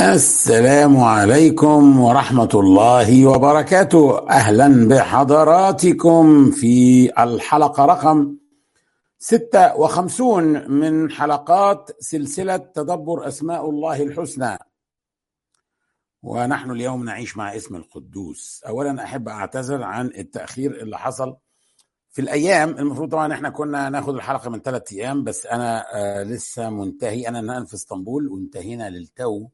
السلام عليكم ورحمة الله وبركاته. أهلا بحضراتكم في الحلقة رقم 56 من حلقات سلسلة تدبر أسماء الله الحسنى. ونحن اليوم نعيش مع اسم القدوس. أولا أحب أعتذر عن التأخير اللي حصل في الأيام. المفروض طبعا إحنا كنا ناخد الحلقة من ثلاثة أيام بس أنا آه لسه منتهي. أنا الآن في إسطنبول وانتهينا للتو.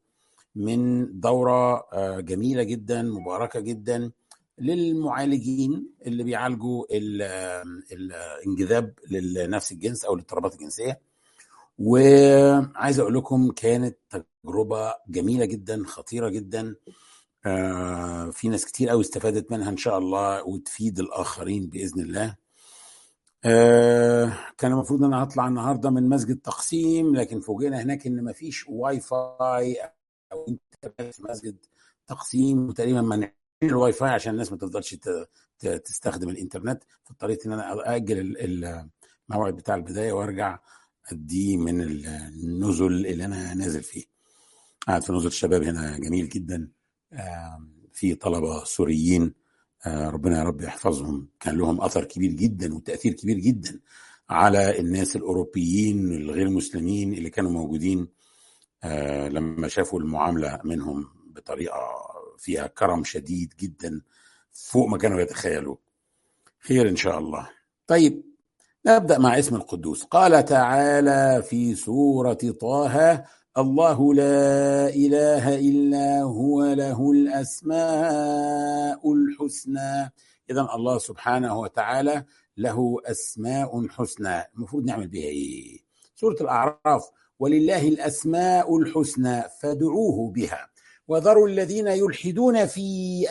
من دورة جميلة جدا مباركة جدا للمعالجين اللي بيعالجوا الانجذاب لنفس الجنس أو الاضطرابات الجنسية. وعايز أقول لكم كانت تجربة جميلة جدا خطيرة جدا في ناس كتير قوي استفادت منها إن شاء الله وتفيد الآخرين بإذن الله. كان المفروض إن أنا هطلع النهارده من مسجد تقسيم لكن فوجئنا هناك إن مفيش واي فاي أو أنت في مسجد تقسيم وتقريبا منعين الواي فاي عشان الناس ما تفضلش تستخدم الإنترنت فاضطريت إن أنا أجل الموعد بتاع البداية وأرجع أديه من النزل اللي أنا نازل فيه. قاعد في نزل الشباب هنا جميل جدا. في طلبة سوريين ربنا يا رب يحفظهم. كان لهم أثر كبير جدا وتأثير كبير جدا على الناس الأوروبيين الغير مسلمين اللي كانوا موجودين آه لما شافوا المعاملة منهم بطريقة فيها كرم شديد جدا فوق ما كانوا يتخيلوا. خير إن شاء الله. طيب نبدأ مع اسم القدوس. قال تعالى في سورة طه الله لا إله إلا هو له الأسماء الحسنى. إذا الله سبحانه وتعالى له أسماء حسنى. المفروض نعمل بها إيه؟ سورة الأعراف. ولله الأسماء الحسنى فادعوه بها. وذروا الذين يلحدون في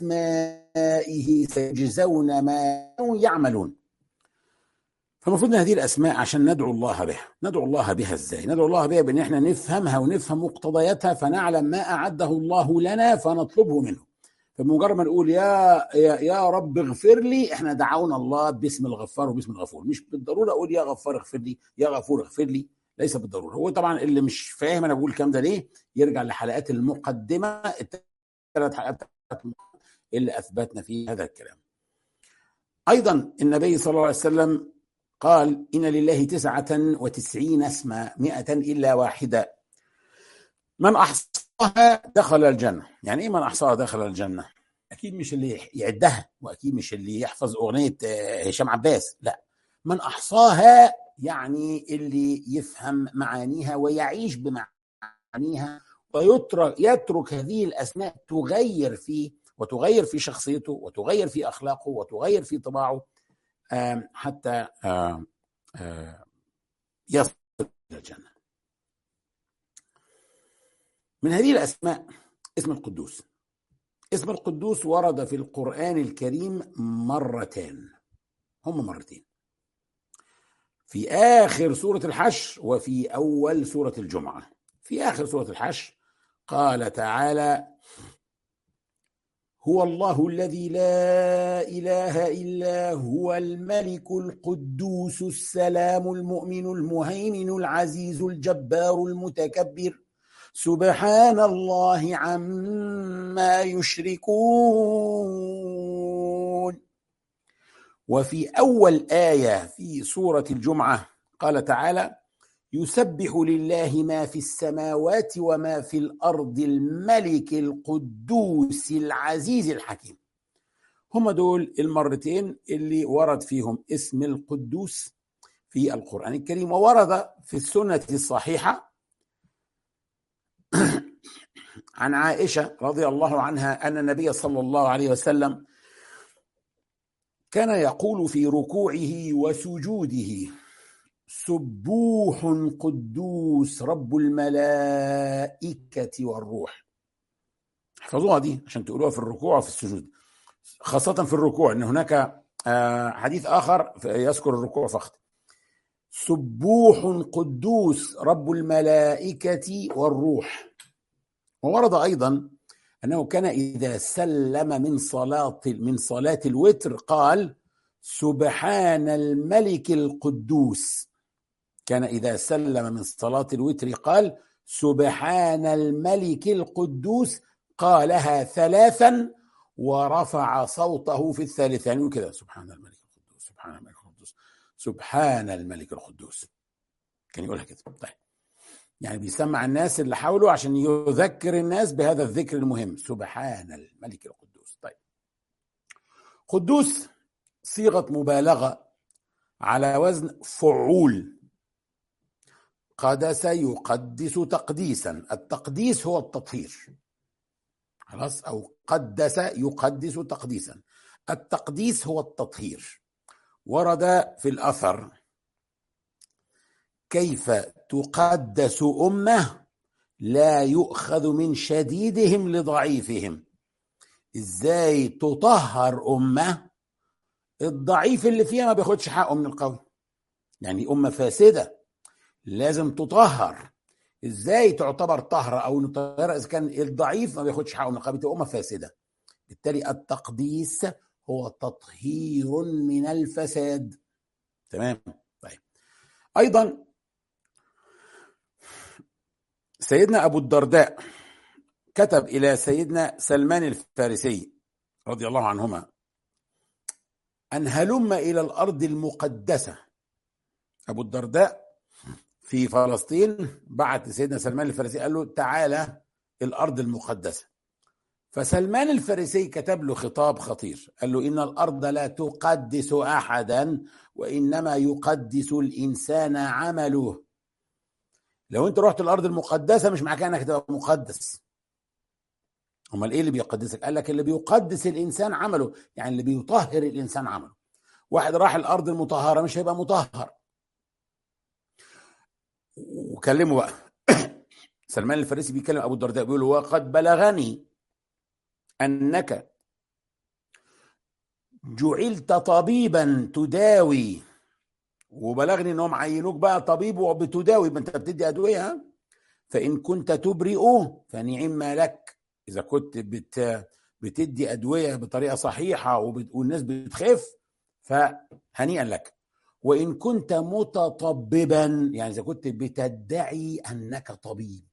أسمائه سيجزون ما يعملون. فالمفروض إن هذه الأسماء عشان ندعو الله بها. ندعو الله بها إزاي؟ ندعو الله بها بإن إحنا نفهمها ونفهم مقتضياتها فنعلم ما أعده الله لنا فنطلبه منه. فبمجرد ما نقول يا, يا يا رب اغفر لي إحنا دعونا الله باسم الغفار وباسم الغفور. مش بالضرورة أقول يا غفار اغفر لي يا غفور اغفر لي. ليس بالضرورة. هو طبعا اللي مش فاهم أنا بقول الكلام ده ليه؟ يرجع لحلقات المقدمة الثلاث حلقات اللي أثبتنا فيه هذا الكلام. أيضا النبي صلى الله عليه وسلم قال إن لله تسعة وتسعين اسما مئة إلا واحدة. من أحصاها دخل الجنة. يعني إيه من أحصاها دخل الجنة؟ أكيد مش اللي يعدها وأكيد مش اللي يحفظ أغنية هشام عباس. لا. من أحصاها يعني اللي يفهم معانيها ويعيش بمعانيها ويترك يترك هذه الأسماء تغير فيه وتغير في شخصيته وتغير في أخلاقه وتغير في طباعه حتى يصل إلى الجنة. من هذه الأسماء اسم القدوس. اسم القدوس ورد في القرآن الكريم مرتين. هم مرتين. في آخر سورة الحشر وفي أول سورة الجمعة. في آخر سورة الحشر قال تعالى هو الله الذي لا إله إلا هو الملك القدوس السلام المؤمن المهيمن العزيز الجبار المتكبر. سبحان الله عما يشركون. وفي أول آية في سورة الجمعة قال تعالى يسبح لله ما في السماوات وما في الأرض الملك القدوس العزيز الحكيم. هم دول المرتين اللي ورد فيهم اسم القدوس في القرآن الكريم وورد في السنة الصحيحة. عن عائشة رضي الله عنها أن النبي صلى الله عليه وسلم كان يقول في ركوعه وسجوده سبوح قدوس رب الملائكة والروح. احفظوها دي عشان تقولوها في الركوع وفي السجود. خاصة في الركوع إن هناك حديث آخر يذكر الركوع فقط. سبوح قدوس رب الملائكة والروح. وورد أيضا أنه كان إذا سلم من صلاة من صلاة الوتر قال سبحان الملك القدوس. كان إذا سلم من صلاة الوتر قال سبحان الملك القدوس. قالها ثلاثا ورفع صوته في الثالث يعني كده؟ سبحان الملك القدوس سبحان الملك القدوس سبحان الملك القدوس. كان يقولها كده. طيب. يعني بيسمع الناس اللي حوله عشان يذكر الناس بهذا الذكر المهم. سبحان الملك القدوس. طيب. قدوس صيغة مبالغة على وزن فعول. قدس يقدس تقديسا. التقديس هو التطهير. خلاص؟ أو قدس يقدس تقديسا. التقديس هو التطهير. ورد في الأثر كيف تقدس أمة لا يؤخذ من شديدهم لضعيفهم؟ إزاي تطهر أمة الضعيف اللي فيها ما بياخدش حقه من القوي؟ يعني أمة فاسدة لازم تطهر. إزاي تعتبر طهره أو نطهرها إذا كان الضعيف ما بياخدش حقه من القوي أمة فاسدة. بالتالي التقديس هو تطهير من الفساد. تمام؟ طيب. أيضا سيدنا أبو الدرداء كتب إلى سيدنا سلمان الفارسي رضي الله عنهما أن هلم إلى الأرض المقدسة. أبو الدرداء في فلسطين بعت سيدنا سلمان الفارسي قال له تعالى الأرض المقدسة. فسلمان الفارسي كتب له خطاب خطير قال له إن الأرض لا تقدس احدا وإنما يقدس الإنسان عمله. لو انت رحت الأرض المقدسة مش معنى انك تبقى مقدس. امال إيه اللي بيقدسك؟ قال لك اللي بيقدس الإنسان عمله يعني اللي بيطهر الإنسان عمله. واحد راح الأرض المطهرة مش هيبقى مطهر. وكلمه بقى. سلمان الفارسي بيكلم أبو الدرداء بيقول وقد بلغني أنك جعلت طبيبا تداوي وبلغني انهم عينوك بقى طبيب وبتداوي. ما انت بتدي ادوية فإن كنت تبرئه فنعم لك. إذا كنت بت بتدي أدوية بطريقة صحيحة والناس بتخف فهنيئا لك. وإن كنت متطببا يعني إذا كنت بتدعي أنك طبيب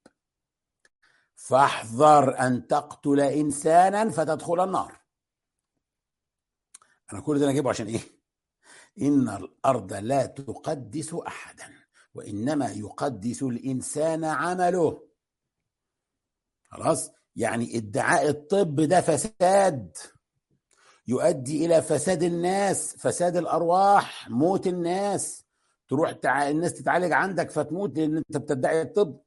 فاحذر أن تقتل انسانا فتدخل النار. أنا كل ده أنا جايبه عشان إيه؟ إن الأرض لا تقدس احدا وإنما يقدس الإنسان عمله. خلاص؟ يعني ادعاء الطب ده فساد. يؤدي إلى فساد الناس فساد الأرواح موت الناس. تروح تع... الناس تتعالج عندك فتموت لأن أنت بتدعي الطب.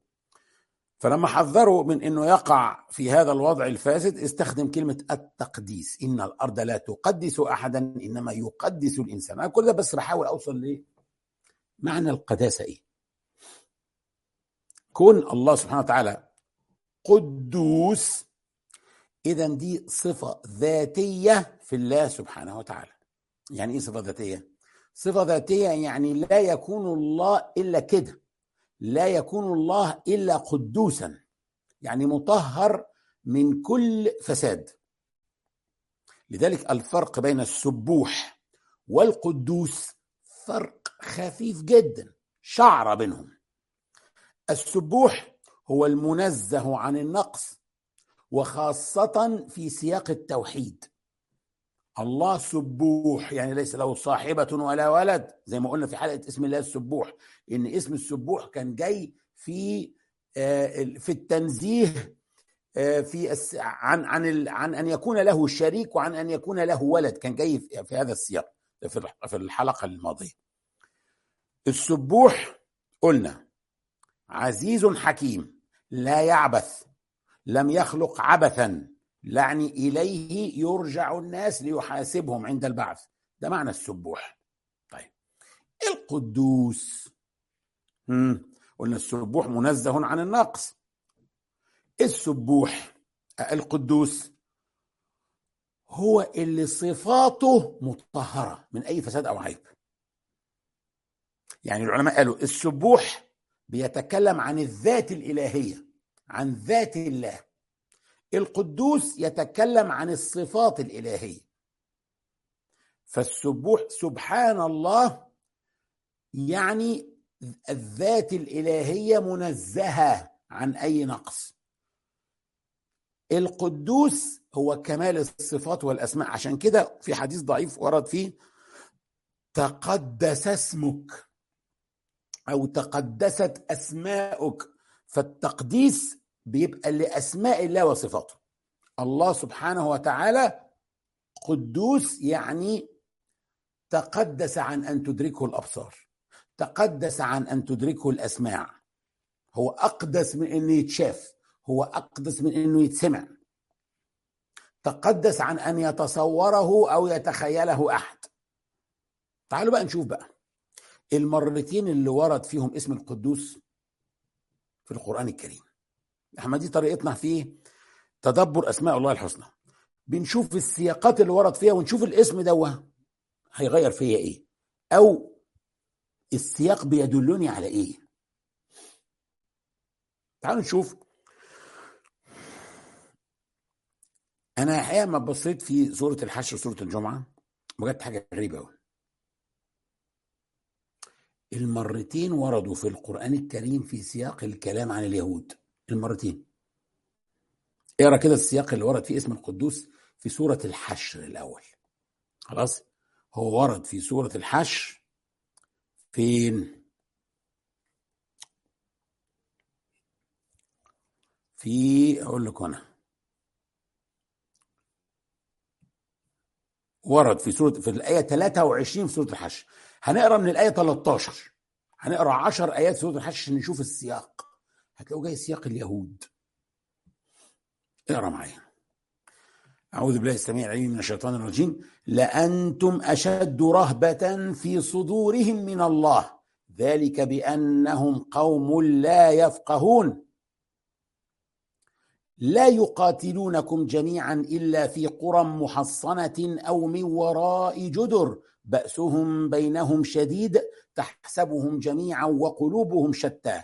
فلما حذروا من إنه يقع في هذا الوضع الفاسد استخدم كلمة التقديس. إن الأرض لا تقدس احدا إنما يقدس الإنسان. أنا كل ده بس بحاول أوصل ليه معنى القداسة إيه؟ كون الله سبحانه وتعالى قدوس إذا دي صفة ذاتية في الله سبحانه وتعالى. يعني إيه صفة ذاتية؟ صفة ذاتية يعني لا يكون الله إلا كده. لا يكون الله إلا قدوسا يعني مطهر من كل فساد. لذلك الفرق بين السبوح والقدوس فرق خفيف جدا شعر بينهم. السبوح هو المنزه عن النقص وخاصة في سياق التوحيد. الله سبوح يعني ليس له صاحبة ولا ولد. زي ما قلنا في حلقة اسم الله السبوح إن اسم السبوح كان جاي في في التنزيه في عن عن عن أن يكون له شريك وعن أن يكون له ولد. كان جاي في هذا السياق في الحلقة الماضية. السبوح قلنا عزيز حكيم لا يعبث لم يخلق عبثا. يعني إليه يرجع الناس ليحاسبهم عند البعث. ده معنى السبوح. طيب. القدوس. مم. قلنا السبوح منزه عن النقص. السبوح القدوس هو اللي صفاته مطهرة من أي فساد أو عيب. يعني العلماء قالوا السبوح بيتكلم عن الذات الإلهية عن ذات الله. القدوس يتكلم عن الصفات الإلهية. فالسبوح سبحان الله يعني الذات الإلهية منزهة عن أي نقص. القدوس هو كمال الصفات والأسماء. عشان كده في حديث ضعيف ورد فيه تقدس اسمك أو تقدست أسماؤك فالتقديس بيبقى لأسماء الله وصفاته. الله سبحانه وتعالى قدوس يعني تقدس عن أن تدركه الأبصار تقدس عن أن تدركه الأسماع. هو أقدس من إنه يتشاف هو أقدس من إنه يتسمع. تقدس عن أن يتصوره أو يتخيله أحد. تعالوا بقى نشوف بقى. المرتين اللي ورد فيهم اسم القدوس في القرآن الكريم. إحنا دي طريقتنا في تدبر أسماء الله الحسنى. بنشوف السياقات اللي ورد فيها ونشوف الاسم ده هيغير فيا إيه؟ أو السياق بيدلني على إيه؟ تعالوا نشوف. أنا الحقيقة ما بصيت في سورة الحشر وسورة الجمعة وجدت حاجة غريبة قوي المرتين وردوا في القرآن الكريم في سياق الكلام عن اليهود. المرتين. اقرأ كده السياق اللي ورد فيه اسم القدوس في سورة الحشر الأول. خلاص؟ هو ورد في سورة الحشر فين؟ في أقول لك هنا ورد في سورة في الآية 23 في سورة الحشر. هنقرأ من الآية 13 هنقرأ 10 آيات سورة الحشر عشان نشوف السياق. هتلاقوا جاي سياق اليهود. اقرأ معايا. أعوذ بالله السميع العليم من الشيطان الرجيم. لأنتم أشد رهبة في صدورهم من الله. ذلك بأنهم قوم لا يفقهون. لا يقاتلونكم جميعا إلا في قرى محصنة أو من وراء جدر. بأسهم بينهم شديد. تحسبهم جميعا وقلوبهم شتى.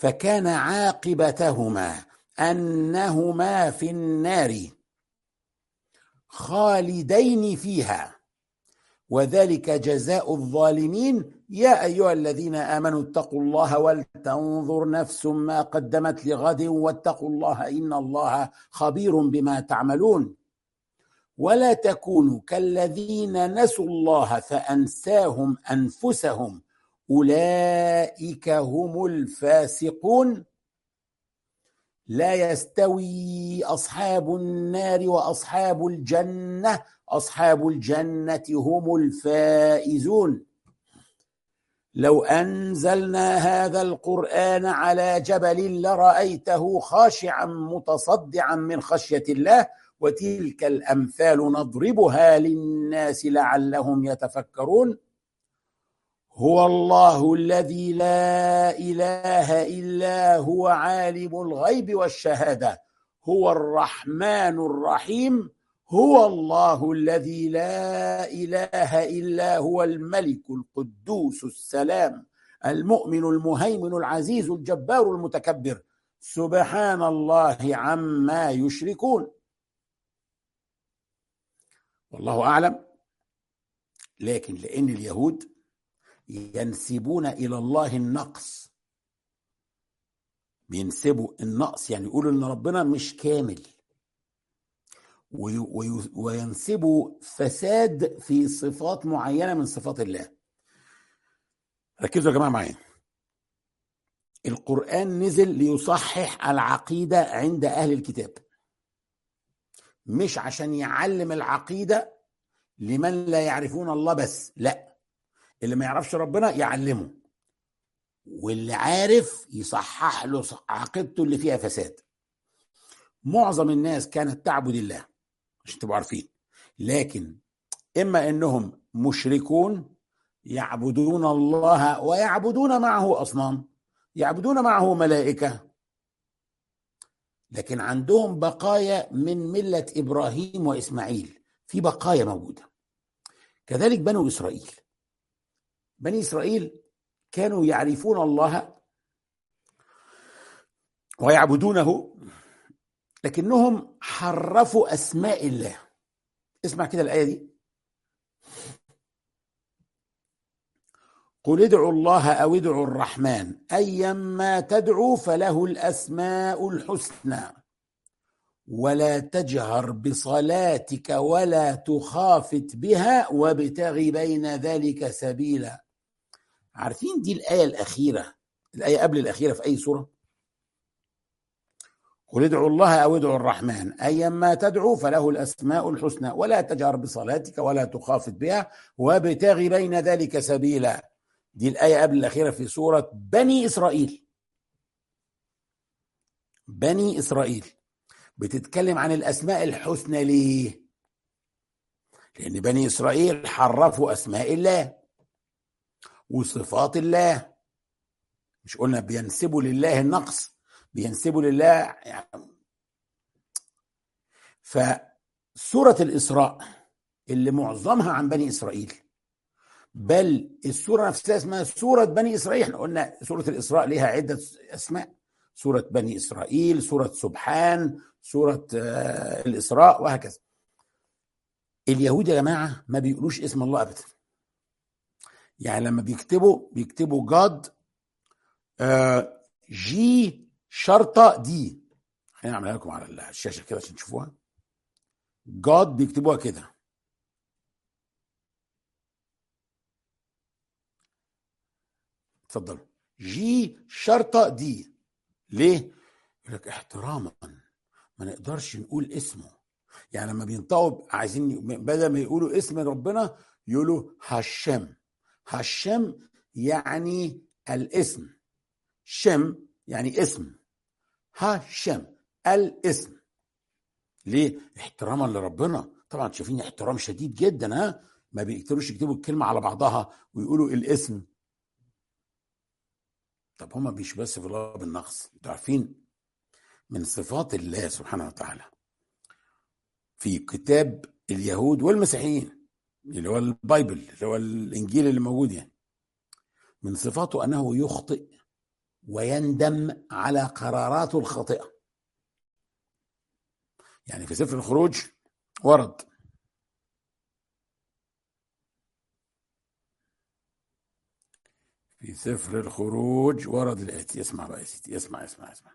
فكان عاقبتهما أنهما في النار خالدين فيها. وذلك جزاء الظالمين. يا أيها الذين آمنوا اتقوا الله ولتنظر نفس ما قدمت لغد واتقوا الله إن الله خبير بما تعملون. ولا تكونوا كالذين نسوا الله فأنساهم أنفسهم أولئك هم الفاسقون. لا يستوي أصحاب النار وأصحاب الجنة. أصحاب الجنة هم الفائزون. لو أنزلنا هذا القرآن على جبل لرأيته خاشعا متصدعا من خشية الله وتلك الأمثال نضربها للناس لعلهم يتفكرون. هو الله الذي لا إله إلا هو عالم الغيب والشهادة. هو الرحمن الرحيم. هو الله الذي لا إله إلا هو الملك القدوس السلام المؤمن المهيمن العزيز الجبار المتكبر. سبحان الله عما يشركون. والله أعلم. لكن لأن اليهود ينسبون إلى الله النقص. بينسبوا النقص يعني يقولوا إن ربنا مش كامل. وينسبوا فساد في صفات معينة من صفات الله. ركزوا يا جماعة معايا. القرآن نزل ليصحح العقيدة عند أهل الكتاب. مش عشان يعلم العقيدة لمن لا يعرفون الله بس لا. اللي ما يعرفش ربنا يعلمه. واللي عارف يصحح له عقيدته اللي فيها فساد. معظم الناس كانت تعبد الله عشان تبقوا عارفين. لكن إما إنهم مشركون يعبدون الله ويعبدون معه أصنام يعبدون معه ملائكة لكن عندهم بقايا من ملة إبراهيم وإسماعيل. في بقايا موجودة. كذلك بنو إسرائيل. بني إسرائيل كانوا يعرفون الله ويعبدونه لكنهم حرفوا أسماء الله. اسمع كده الآية دي. قل ادعوا الله أو ادعوا الرحمن. ايما تدعوا فله الأسماء الحسنى. ولا تجهر بصلاتك ولا تخافت بها وابتغ بين ذلك سبيلا. عارفين دي الآية الأخيرة الآية قبل الأخيرة في أي سورة؟ قل ادعوا الله أو ادعوا الرحمن أيما تدعو فله الأسماء الحسنى ولا تجهر بصلاتك ولا تخافت بها وابتغ بين ذلك سبيلا. دي الآية قبل الأخيرة في سورة بني إسرائيل. بني إسرائيل. بتتكلم عن الأسماء الحسنى ليه؟ لأن بني إسرائيل حرفوا أسماء الله. وصفات الله. مش قلنا بينسبوا لله النقص بينسبوا لله يعني. فسورة الإسراء اللي معظمها عن بني إسرائيل بل السورة نفسها اسمها سورة بني إسرائيل. إحنا قلنا سورة الإسراء لها عدة أسماء. سورة بني إسرائيل سورة سبحان سورة الإسراء وهكذا. اليهود يا جماعة ما بيقولوش اسم الله أبدا. يعني لما بيكتبوا بيكتبوا جاد جي شرطة دي خلينا نعملها لكم على الشاشة كده عشان تشوفوها. جاد بيكتبوها كده. اتفضلوا. جي شرطة دي ليه؟ يقول لك احتراما. ما نقدرش نقول اسمه. يعني لما بينطقوا عايزين بدل ما يقولوا اسم ربنا يقولوا هشم هشم يعني الاسم. شم يعني اسم. هشم الاسم. ليه؟ احتراما لربنا. طبعا شايفين احترام شديد جدا ها؟ ما بيقدروش يكتبوا الكلمة على بعضها ويقولوا الاسم. طب هما مش بس في الله بالنقص أنتوا عارفين من صفات الله سبحانه وتعالى في كتاب اليهود والمسيحيين اللي هو البايبل اللي هو الإنجيل اللي موجود يعني. من صفاته أنه يخطئ ويندم على قراراته الخاطئة. يعني في سفر الخروج ورد. في سفر الخروج ورد الآتي اسمع بقى يا سيدي اسمع اسمع اسمع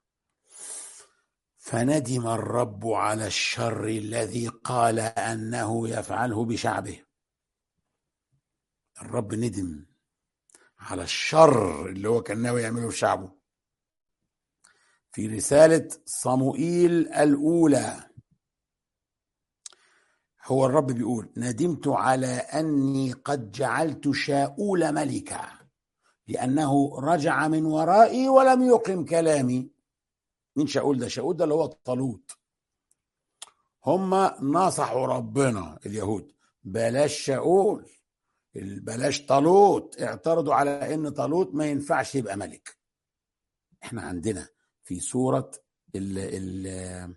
فندم الرب على الشر الذي قال أنه يفعله بشعبه. الرب ندم على الشر اللي هو كان ناوي يعمله في شعبه. في رسالة صموئيل الأولى هو الرب بيقول ندمت على أني قد جعلت شاؤول ملكا لأنه رجع من ورائي ولم يقم كلامي. مين شاؤول ده؟ شاؤول ده اللي هو طالوت. هم نصحوا ربنا اليهود بلاش شاؤول. بلاش طالوت اعترضوا على إن طالوت ما ينفعش يبقى ملك. إحنا عندنا في سورة ال ال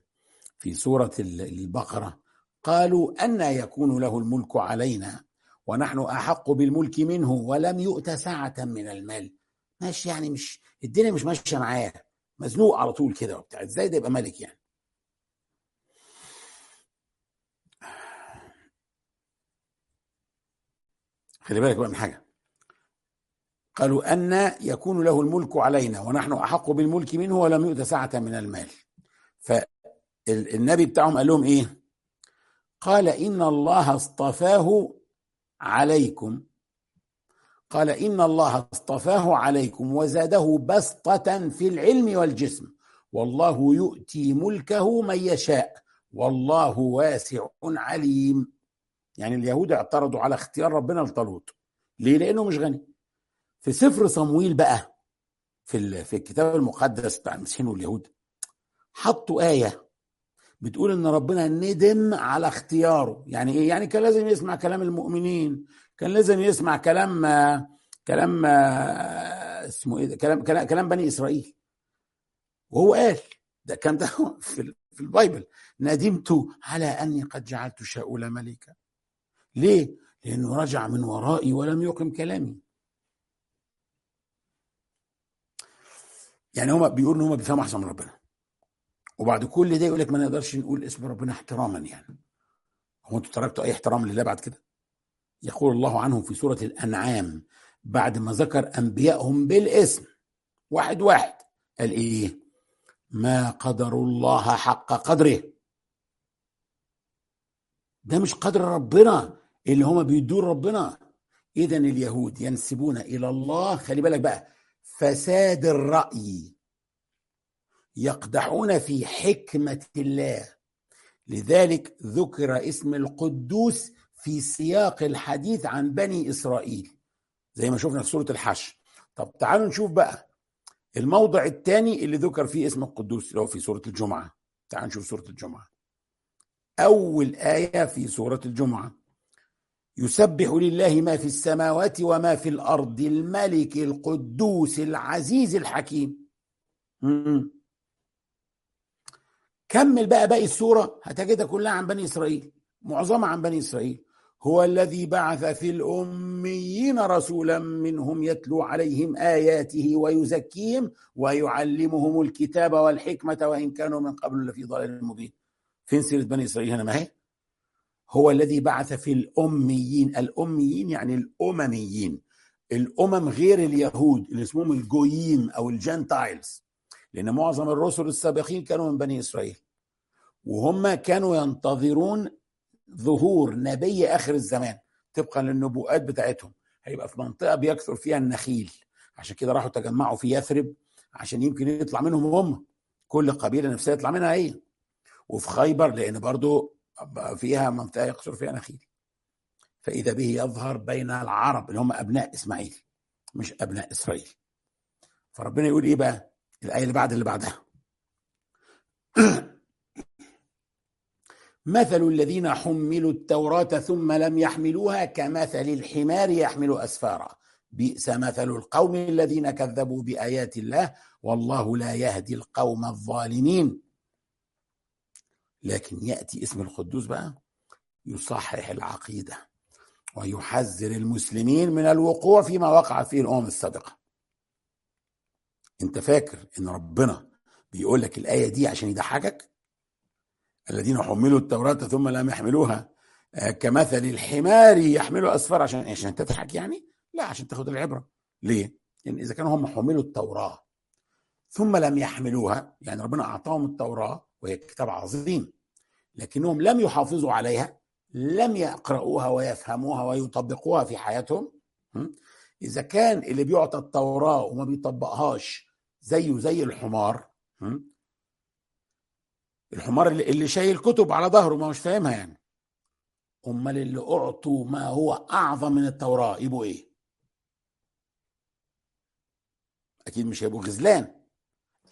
في سورة البقرة قالوا أن يكون له الملك علينا ونحن أحق بالملك منه ولم يؤت سعة من المال. ماشي يعني مش الدنيا مش ماشية معاه. مزنوق على طول كده وبتاع. إزاي ده يبقى ملك يعني؟ خلي بالك بقى من حاجة. قالوا أن يكون له الملك علينا ونحن أحق بالملك منه ولم يؤت سعة من المال. فالنبي بتاعهم قال لهم إيه؟ قال إن الله اصطفاه عليكم. قال إن الله اصطفاه عليكم وزاده بسطة في العلم والجسم. والله يؤتي ملكه من يشاء. والله واسع عليم. يعني اليهود اعترضوا على اختيار ربنا لطالوت. ليه؟ لأنه مش غني. في سفر صمويل بقى في في الكتاب المقدس بتاع المسيحيين واليهود حطوا آية بتقول إن ربنا ندم على اختياره. يعني إيه؟ يعني كان لازم يسمع كلام المؤمنين كان لازم يسمع كلام كلام اسمه إيه كلام كلام, كلام بني إسرائيل. وهو قال ده كان ده في, في البايبل ندمت على أني قد جعلت شاول ملكا ليه؟ لأنه رجع من ورائي ولم يقم كلامي. يعني هما بيقولوا إن هما بيفهموا أحسن من ربنا. وبعد كل ده يقول لك ما نقدرش نقول اسم ربنا احتراما يعني. هو أنتوا تركتوا أي احترام لله بعد كده؟ يقول الله عنهم في سورة الأنعام بعد ما ذكر انبيائهم بالاسم. واحد واحد. قال إيه؟ ما قدر الله حق قدره. ده مش قدر ربنا. اللي هما بيدور ربنا اذا اليهود ينسبون إلى الله. خلي بالك بقى فساد الرأي يقدحون في حكمة الله. لذلك ذكر اسم القدوس في سياق الحديث عن بني إسرائيل زي ما شفنا في سورة الحشر. طب تعالوا نشوف بقى الموضع الثاني اللي ذكر فيه اسم القدوس اللي هو في سورة الجمعة. تعالوا نشوف سورة الجمعة. أول آية في سورة الجمعة. يسبح لله ما في السماوات وما في الأرض الملك القدوس العزيز الحكيم. كمل بقى باقي السورة. هتجدها كلها عن بني إسرائيل. معظمها عن بني إسرائيل. هو الذي بعث في الأميين رسولا منهم يتلو عليهم آياته ويزكيهم ويعلمهم الكتاب والحكمة وإن كانوا من قبل لفي ضلال مبين. فين سيرة بني إسرائيل هنا؟ ما هي؟ هو الذي بعث في الأميين. الأميين يعني الأمميين. الأمم غير اليهود اللي اسمهم الجويين أو الجنتايلز. لأن معظم الرسل السابقين كانوا من بني إسرائيل. وهم كانوا ينتظرون ظهور نبي آخر الزمان طبقا للنبوءات بتاعتهم. هيبقى في منطقة بيكثر فيها النخيل. عشان كده راحوا تجمعوا في يثرب عشان يمكن يطلع منهم هم. كل قبيلة نفسها يطلع منها هي. وفي خيبر لأن برضو فيها منطقة يكثر فيها نخيل. فإذا به يظهر بين العرب اللي هم أبناء إسماعيل مش أبناء إسرائيل. فربنا يقول إيه بقى؟ الآية اللي بعد اللي بعدها. مثل الذين حملوا التوراة ثم لم يحملوها كمثل الحمار يحمل أسفارا. بئس مثل القوم الذين كذبوا بآيات الله والله لا يهدي القوم الظالمين. لكن يأتي اسم القدوس بقى يصحح العقيدة ويحذر المسلمين من الوقوع فيما وقع فيه الأمم السابقة أنت فاكر إن ربنا بيقول لك الآية دي عشان يضحكك الذين حملوا التوراة ثم لم يحملوها كمثل الحمار يحمل أسفار عشان عشان تضحك يعني؟ لا عشان تاخد العبرة ليه؟ لأن إذا كانوا هم حملوا التوراة ثم لم يحملوها يعني ربنا أعطاهم التوراة وهي كتاب عظيم لكنهم لم يحافظوا عليها لم يقرأوها ويفهموها ويطبقوها في حياتهم. إذا كان اللي بيعطى التوراة وما بيطبقهاش زيه زي الحمار الحمار اللي, شايل كتب على ظهره ما مش فاهمها يعني. أمال اللي أعطوا ما هو أعظم من التوراة يبقوا إيه؟ أكيد مش هيبقوا غزلان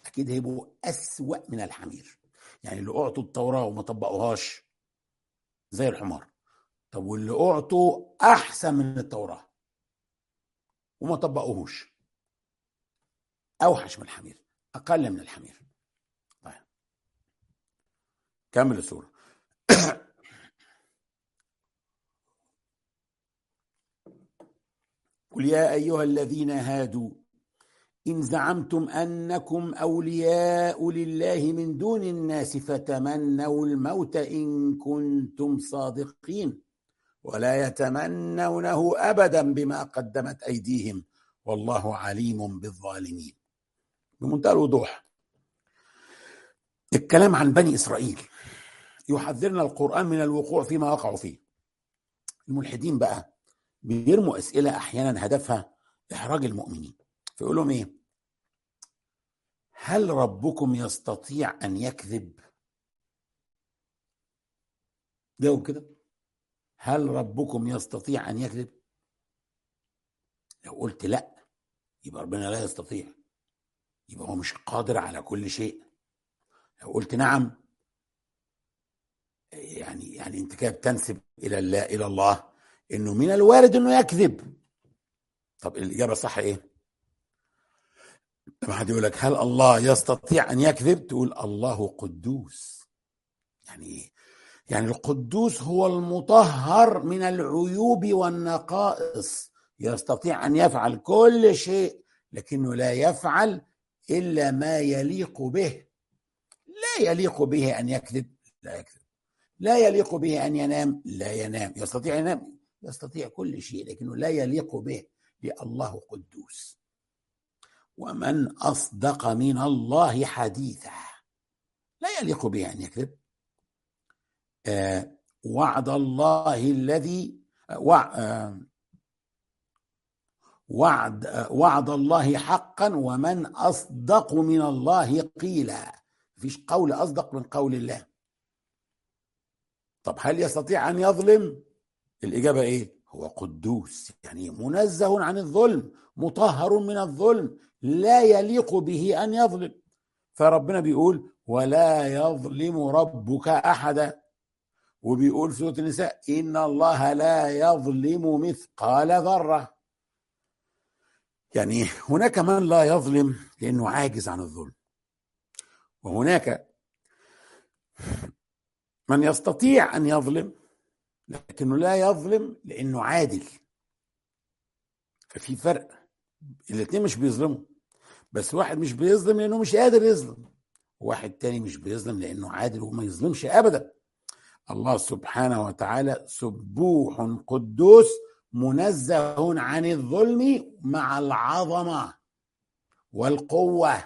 أكيد هيبقوا أسوأ من الحمير. يعني اللي أعطوا التوراة وما طبقوهاش زي الحمار. طب واللي أعطوا أحسن من التوراة وما طبقوهوش. أوحش من الحمير أقل من الحمير. طيب. كمل السورة. قل يا أيها الذين هادوا إن زعمتم أنكم أولياء لله من دون الناس فتمنوا الموت إن كنتم صادقين ولا يتمنونه أبدا بما قدمت أيديهم والله عليم بالظالمين. بمنتهى الوضوح الكلام عن بني إسرائيل يحذرنا القرآن من الوقوع فيما وقعوا فيه. الملحدين بقى بيرموا أسئلة أحيانا هدفها إحراج المؤمنين. فيقول لهم إيه؟ هل ربكم يستطيع أن يكذب؟ جاوب كده. هل ربكم يستطيع أن يكذب؟ لو قلت لا يبقى ربنا لا يستطيع. يبقى هو مش قادر على كل شيء. لو قلت نعم يعني يعني أنت كده بتنسب إلى الله إلى الله إنه من الوارد إنه يكذب. طب الإجابة الصح إيه؟ لما حد يقول لك هل الله يستطيع أن يكذب؟ تقول الله قدوس. يعني إيه؟ يعني القدوس هو المطهر من العيوب والنقائص. يستطيع أن يفعل كل شيء لكنه لا يفعل إلا ما يليق به. لا يليق به أن يكذب لا يكذب. لا يليق به أن ينام لا ينام. يستطيع ينام يستطيع كل شيء لكنه لا يليق به الله قدوس. ومن أصدق من الله حديثا لا يليق به أن يكذب. آه وعد الله الذي آه وعد آه وعد الله حقا ومن أصدق من الله قيلا. مفيش قول أصدق من قول الله. طب هل يستطيع أن يظلم؟ الإجابة إيه؟ هو قدوس يعني منزه عن الظلم مطهر من الظلم لا يليق به أن يظلم. فربنا بيقول ولا يظلم ربك أحدا. وبيقول في سورة النساء إن الله لا يظلم مثقال ذرة. يعني هناك من لا يظلم لأنه عاجز عن الظلم. وهناك من يستطيع أن يظلم لكنه لا يظلم لأنه عادل. ففي فرق. الاثنين مش بيظلموا. بس واحد مش بيظلم لأنه مش قادر يظلم. واحد تاني مش بيظلم لأنه عادل وما يظلمش ابدا. الله سبحانه وتعالى سبوح قدوس منزه عن الظلم مع العظمة والقوة.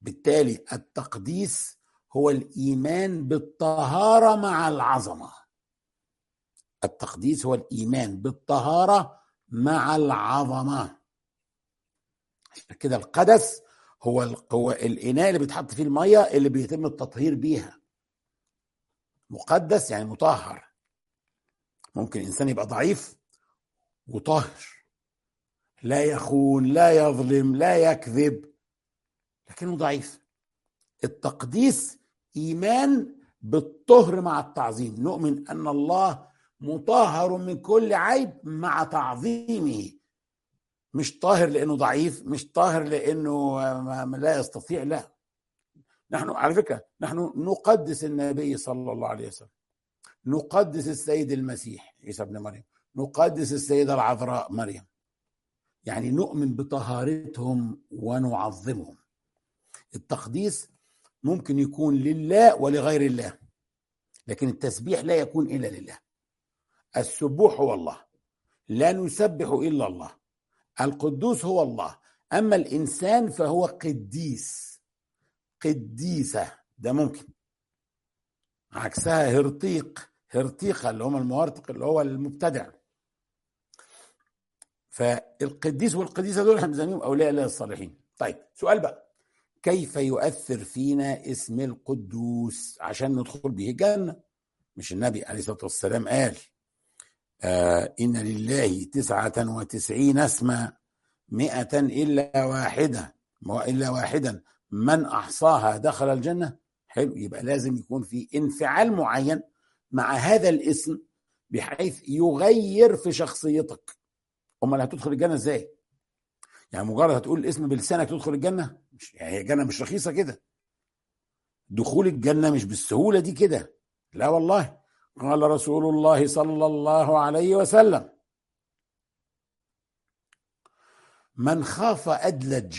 بالتالي التقديس هو الإيمان بالطهارة مع العظمة. التقديس هو الإيمان بالطهارة مع العظمة. كده القدس هو هو الإناء اللي بيتحط فيه المية اللي بيتم التطهير بيها. مقدس يعني مطهر. ممكن إنسان يبقى ضعيف وطاهر. لا يخون لا يظلم لا يكذب لكنه ضعيف. التقديس إيمان بالطهر مع التعظيم. نؤمن أن الله مطهر من كل عيب مع تعظيمه. مش طاهر لأنه ضعيف مش طاهر لأنه لا يستطيع لا. نحن على فكرة نحن نقدس النبي صلى الله عليه وسلم. نقدس السيد المسيح عيسى ابن مريم. نقدس السيدة العذراء مريم. يعني نؤمن بطهارتهم ونعظمهم. التقديس ممكن يكون لله ولغير الله لكن التسبيح لا يكون إلا لله. السبوح هو الله. لا نسبح إلا الله. القدوس هو الله. أما الإنسان فهو قديس. قديسة. ده ممكن. عكسها هرطيق هرطيقة اللي هم المهرطق اللي هو المبتدع. فالقديس والقديسة دول إحنا بنسميهم أولياء الله الصالحين. طيب سؤال بقى. كيف يؤثر فينا اسم القدوس عشان ندخل به الجنة؟ مش النبي عليه الصلاة والسلام قال. آه إن لله تسعة وتسعين اسما مئة إلا واحدة. إلا واحدا. من أحصاها دخل الجنة؟ حلو يبقى لازم يكون في انفعال معين مع هذا الاسم بحيث يغير في شخصيتك. أمال هتدخل الجنة إزاي؟ يعني مجرد هتقول الاسم بلسانك تدخل الجنة؟ مش يعني هي الجنه مش رخيصة كده. دخول الجنة مش بالسهولة دي كده. لا والله. قال رسول الله صلى الله عليه وسلم من خاف أدلج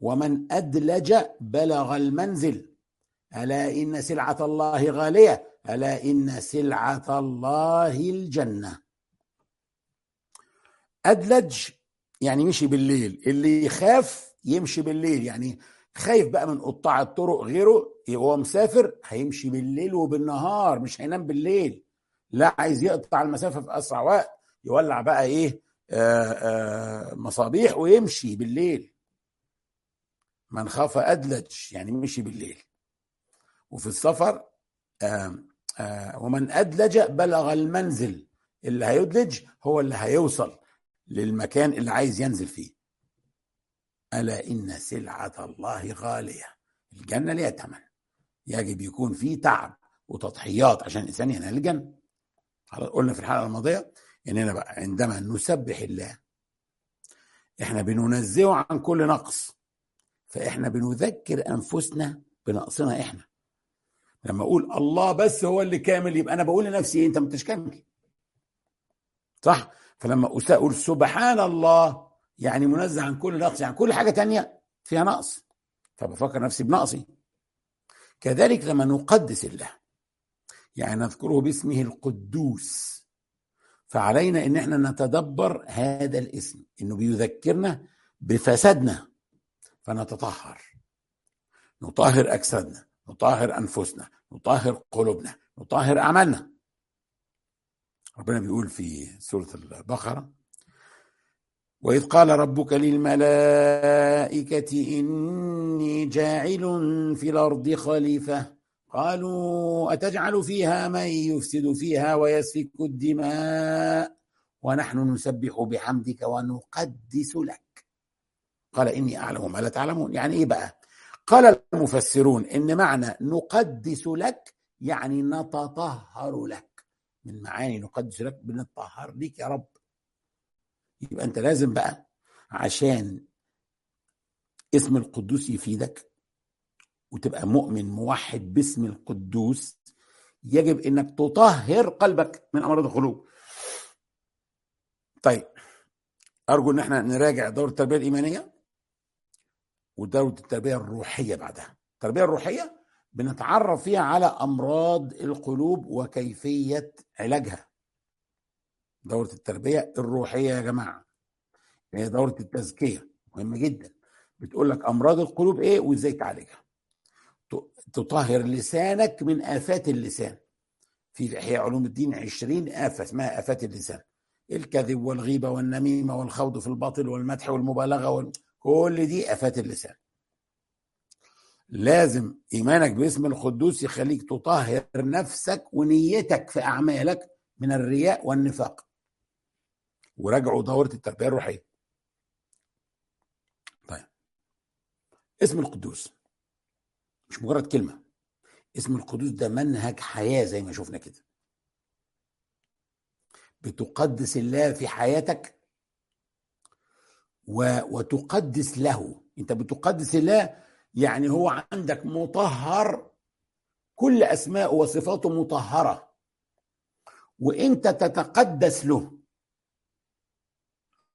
ومن أدلج بلغ المنزل ألا إن سلعة الله غالية ألا إن سلعة الله الجنة. أدلج يعني مشي بالليل اللي يخاف يمشي بالليل يعني خايف بقى من قطاع الطرق غيره هو مسافر هيمشي بالليل وبالنهار مش هينام بالليل. لا عايز يقطع المسافة في أسرع وقت يولع بقى إيه آآ آآ مصابيح ويمشي بالليل. من خاف أدلج يعني مشي بالليل. وفي السفر آآ ومن أدلج بلغ المنزل اللي هيدلج هو اللي هيوصل للمكان اللي عايز ينزل فيه. ألا إن سلعة الله غالية؟ الجنة ليها ثمن يجب يكون في تعب وتضحيات عشان الإنسان ينال الجنة. قلنا في الحلقة الماضية إننا بقى عندما نسبح الله إحنا بننزهه عن كل نقص. فإحنا بنذكر أنفسنا بنقصنا إحنا. لما أقول الله بس هو اللي كامل يبقى أنا بقول لنفسي إيه؟ أنت ما كامل. صح؟ فلما أقول سبحان الله يعني منزه عن كل نقص يعني كل حاجة تانية فيها نقص. فبفكر نفسي بنقصي. كذلك لما نقدس الله يعني نذكره باسمه القدوس فعلينا إن إحنا نتدبر هذا الاسم إنه بيذكرنا بفسادنا فنتطهر. نطهر أجسادنا نطهر أنفسنا نطهر قلوبنا نطهر أعمالنا. ربنا بيقول في سورة البقرة وإذ قال ربك للملائكة إني جاعل في الأرض خليفة. قالوا أتجعل فيها من يفسد فيها ويسفك الدماء؟ ونحن نسبح بحمدك ونقدس لك. قال إني أعلم ما لا تعلمون. يعني إيه بقى؟ قال المفسرون إن معنى نقدس لك يعني نتطهر لك. من معاني نقدس لك؟ بنتطهر ليك يا رب. يبقى انت لازم بقى عشان اسم القدوس يفيدك وتبقى مؤمن موحد باسم القدوس يجب انك تطهر قلبك من امراض القلوب. طيب ارجو ان إحنا نراجع دوره التربية الإيمانية ودوره التربية الروحية بعدها. التربية الروحية بنتعرف فيها على أمراض القلوب وكيفية علاجها. دورة التربية الروحية يا جماعة. هي دورة التزكية مهمة جدا. بتقول لك أمراض القلوب إيه وإزاي تعالجها. تطهر لسانك من آفات اللسان. في إحياء علوم الدين عشرين آفة اسمها آفات اللسان. الكذب والغيبة والنميمة والخوض في الباطل والمدح والمبالغة وال... كل دي آفات اللسان. لازم إيمانك باسم القدوس يخليك تطهر نفسك ونيتك في أعمالك من الرياء والنفاق. وراجعوا دورة التربية الروحية. طيب. اسم القدوس. مش مجرد كلمة. اسم القدوس ده منهج حياة زي ما شفنا كده. بتقدس الله في حياتك و... وتقدس له. انت بتقدس الله يعني هو عندك مطهر. كل أسماء وصفاته مطهرة. وانت تتقدس له.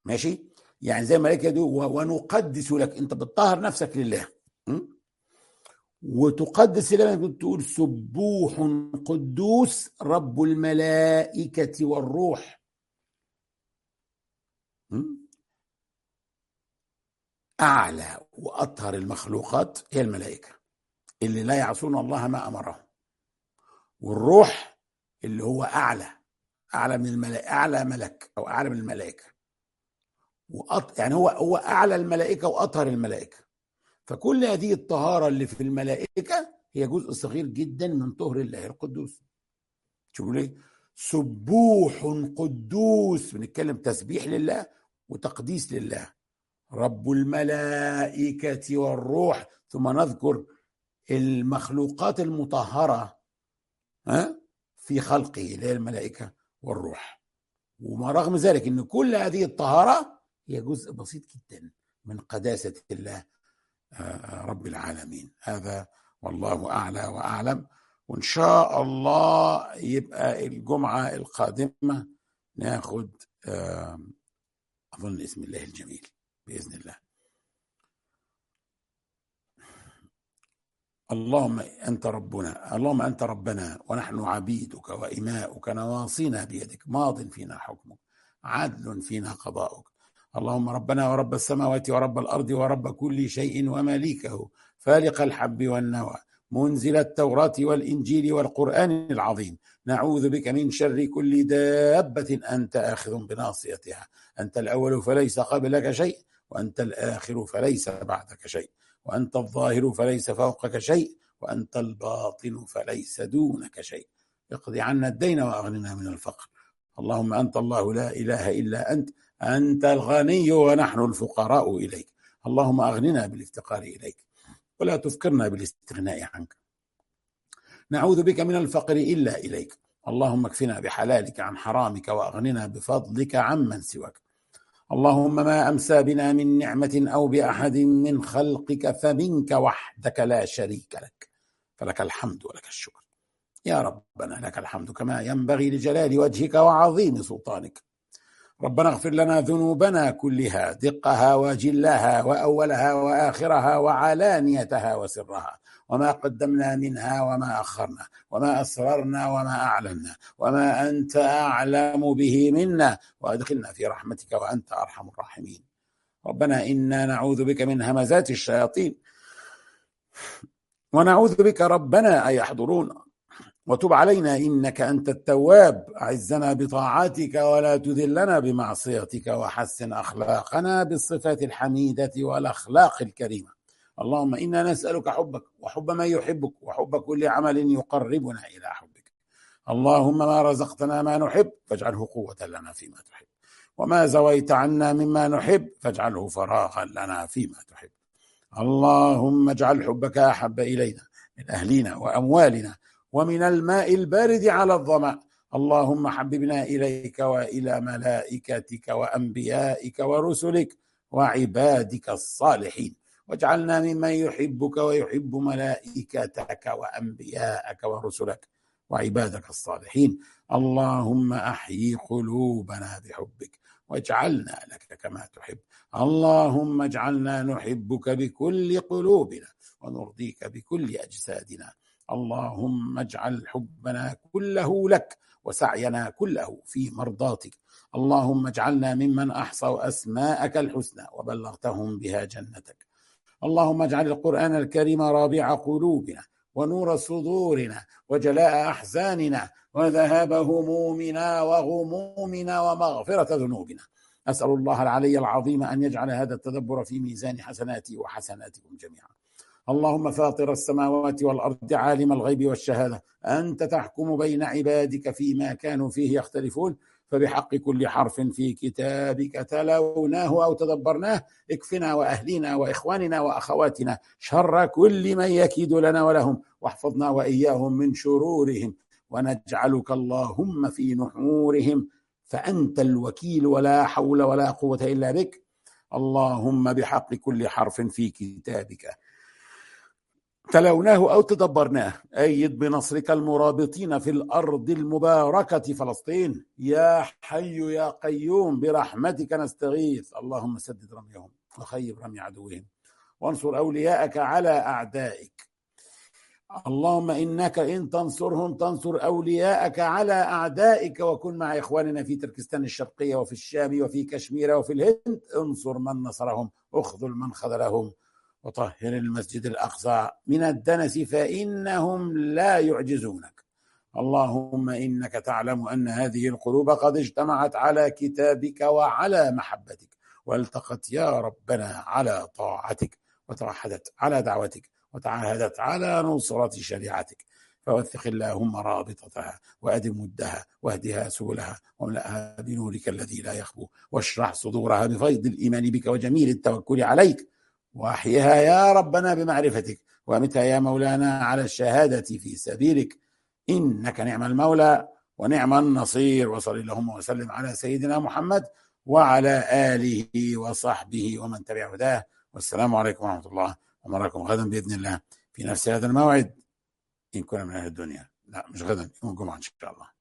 ماشي؟ يعني زي الملائكه ونقدس لك. أنت بتطهر نفسك لله? وتقدس لما تقول سبوح قدوس رب الملائكة والروح. أعلى وأطهر المخلوقات هي الملائكة. اللي لا يعصون الله ما أمرهم. والروح اللي هو أعلى أعلى من الملائكة أعلى ملك أو أعلى من الملائكة. وأط... يعني هو هو أعلى الملائكة وأطهر الملائكة. فكل هذه الطهارة اللي في الملائكة هي جزء صغير جدا من طهر الله القدوس. شوفوا ليه؟ سبوح قدوس. بنتكلم تسبيح لله وتقديس لله. رب الملائكة والروح. ثم نذكر المخلوقات المطهرة ها في خلقه اللي هي الملائكة والروح. وما رغم ذلك إن كل هذه الطهارة هي جزء بسيط جدا من قداسة الله رب العالمين. هذا والله أعلى وأعلم. وإن شاء الله يبقى الجمعة القادمة ناخد أظن اسم الله الجميل بإذن الله. اللهم أنت ربنا اللهم أنت ربنا ونحن عبيدك وإماؤك نواصينا بيدك ماض فينا حكمك عدل فينا قضاؤك. اللهم ربنا ورب السماوات ورب الأرض ورب كل شيء ومليكه فالق الحب والنوى منزل التوراة والإنجيل والقرآن العظيم. نعوذ بك من شر كل دابة أنت آخذ بناصيتها. أنت الأول فليس قبلك شيء وأنت الآخر فليس بعدك شيء. وأنت الظاهر فليس فوقك شيء وأنت الباطن فليس دونك شيء. اقض عنا الدين وأغننا من الفقر. اللهم أنت الله لا إله إلا أنت أنت الغني ونحن الفقراء إليك. اللهم أغننا بالافتقار إليك ولا تفكرنا بالاستغناء عنك. نعوذ بك من الفقر إلا إليك. اللهم اكفنا بحلالك عن حرامك وأغننا بفضلك عمن سواك. اللهم ما أمسى بنا من نعمة أو بأحد من خلقك فمنك وحدك لا شريك لك. فلك الحمد ولك الشكر. يا ربنا لك الحمد كما ينبغي لجلال وجهك وعظيم سلطانك. ربنا اغفر لنا ذنوبنا كلها دقها وجلها وأولها وآخرها وعلانيتها وسرها. وما قدمنا منها وما أخرنا وما أسررنا وما أعلنا وما أنت أعلم به منا. وأدخلنا في رحمتك وأنت أرحم الراحمين. ربنا إنا نعوذ بك من همزات الشياطين. ونعوذ بك ربنا ان يحضرون. وتب علينا إنك أنت التواب. أعزنا بطاعتك ولا تذلنا بمعصيتك وحسن أخلاقنا بالصفات الحميدة والأخلاق الكريمة. اللهم إنا نسألك حبك وحب من يحبك وحب كل عمل يقربنا إلى حبك. اللهم ما رزقتنا ما نحب فاجعله قوة لنا فيما تحب. وما زويت عنا مما نحب فاجعله فراغا لنا فيما تحب. اللهم اجعل حبك أحب إلينا من أهلنا وأموالنا ومن الماء البارد على الظمأ. اللهم حببنا إليك وإلى ملائكتك وأنبيائك ورسلك وعبادك الصالحين. واجعلنا ممن يحبك ويحب ملائكتك وأنبياءك ورسلك وعبادك الصالحين. اللهم أحيي قلوبنا بحبك واجعلنا لك كما تحب. اللهم اجعلنا نحبك بكل قلوبنا ونرضيك بكل أجسادنا. اللهم اجعل حبنا كله لك وسعينا كله في مرضاتك. اللهم اجعلنا ممن احصوا أسماءك الحسنى وبلغتهم بها جنتك. اللهم اجعل القرآن الكريم رابع قلوبنا ونور صدورنا وجلاء أحزاننا وذهاب همومنا وغمومنا ومغفرة ذنوبنا. أسأل الله العلي العظيم أن يجعل هذا التدبر في ميزان حسناتي وحسناتكم جميعا. اللهم فاطر السماوات والأرض عالم الغيب والشهادة. أنت تحكم بين عبادك فيما كانوا فيه يختلفون. فبحق كل حرف في كتابك تلوناه أو تدبرناه. اكفنا واهلنا وإخواننا وأخواتنا شر كل من يكيد لنا ولهم. واحفظنا وإياهم من شرورهم. ونجعلك اللهم في نحورهم. فأنت الوكيل ولا حول ولا قوة إلا بك. اللهم بحق كل حرف في كتابك تلوناه أو تدبرناه. أيد بنصرك المرابطين في الأرض المباركة فلسطين. يا حي يا قيوم برحمتك نستغيث. اللهم سدد رميهم وخيب رمي عدوهم. وانصر أولياءك على أعدائك. اللهم إنك إن تنصرهم تنصر أولياءك على أعدائك. وكن مع إخواننا في تركستان الشرقية وفي الشام وفي كشمير وفي الهند. انصر من نصرهم اخذل من خذلهم. وطهر المسجد الأقصى من الدنس فإنهم لا يعجزونك. اللهم إنك تعلم أن هذه القلوب قد اجتمعت على كتابك وعلى محبتك. والتقت يا ربنا على طاعتك وتوحدت على دعوتك وتعاهدت على نصرة شريعتك. فوثق اللهم رابطتها وأدم ودها واهدها سبلها واملأها بنورك الذي لا يخبو واشرح صدورها بفيض الإيمان بك وجميل التوكل عليك. وأحيها يا ربنا بمعرفتك. وامتها يا مولانا على الشهادة في سبيلك؟ إنك نعم المولى ونعم النصير. وصل اللهم وسلم على سيدنا محمد وعلى آله وصحبه ومن تبع هداه. والسلام عليكم ورحمة الله ومراكم غدا بإذن الله في نفس هذا الموعد. إن كنا من أهل الدنيا. لا مش غدا يوم الجمعة إن شاء الله.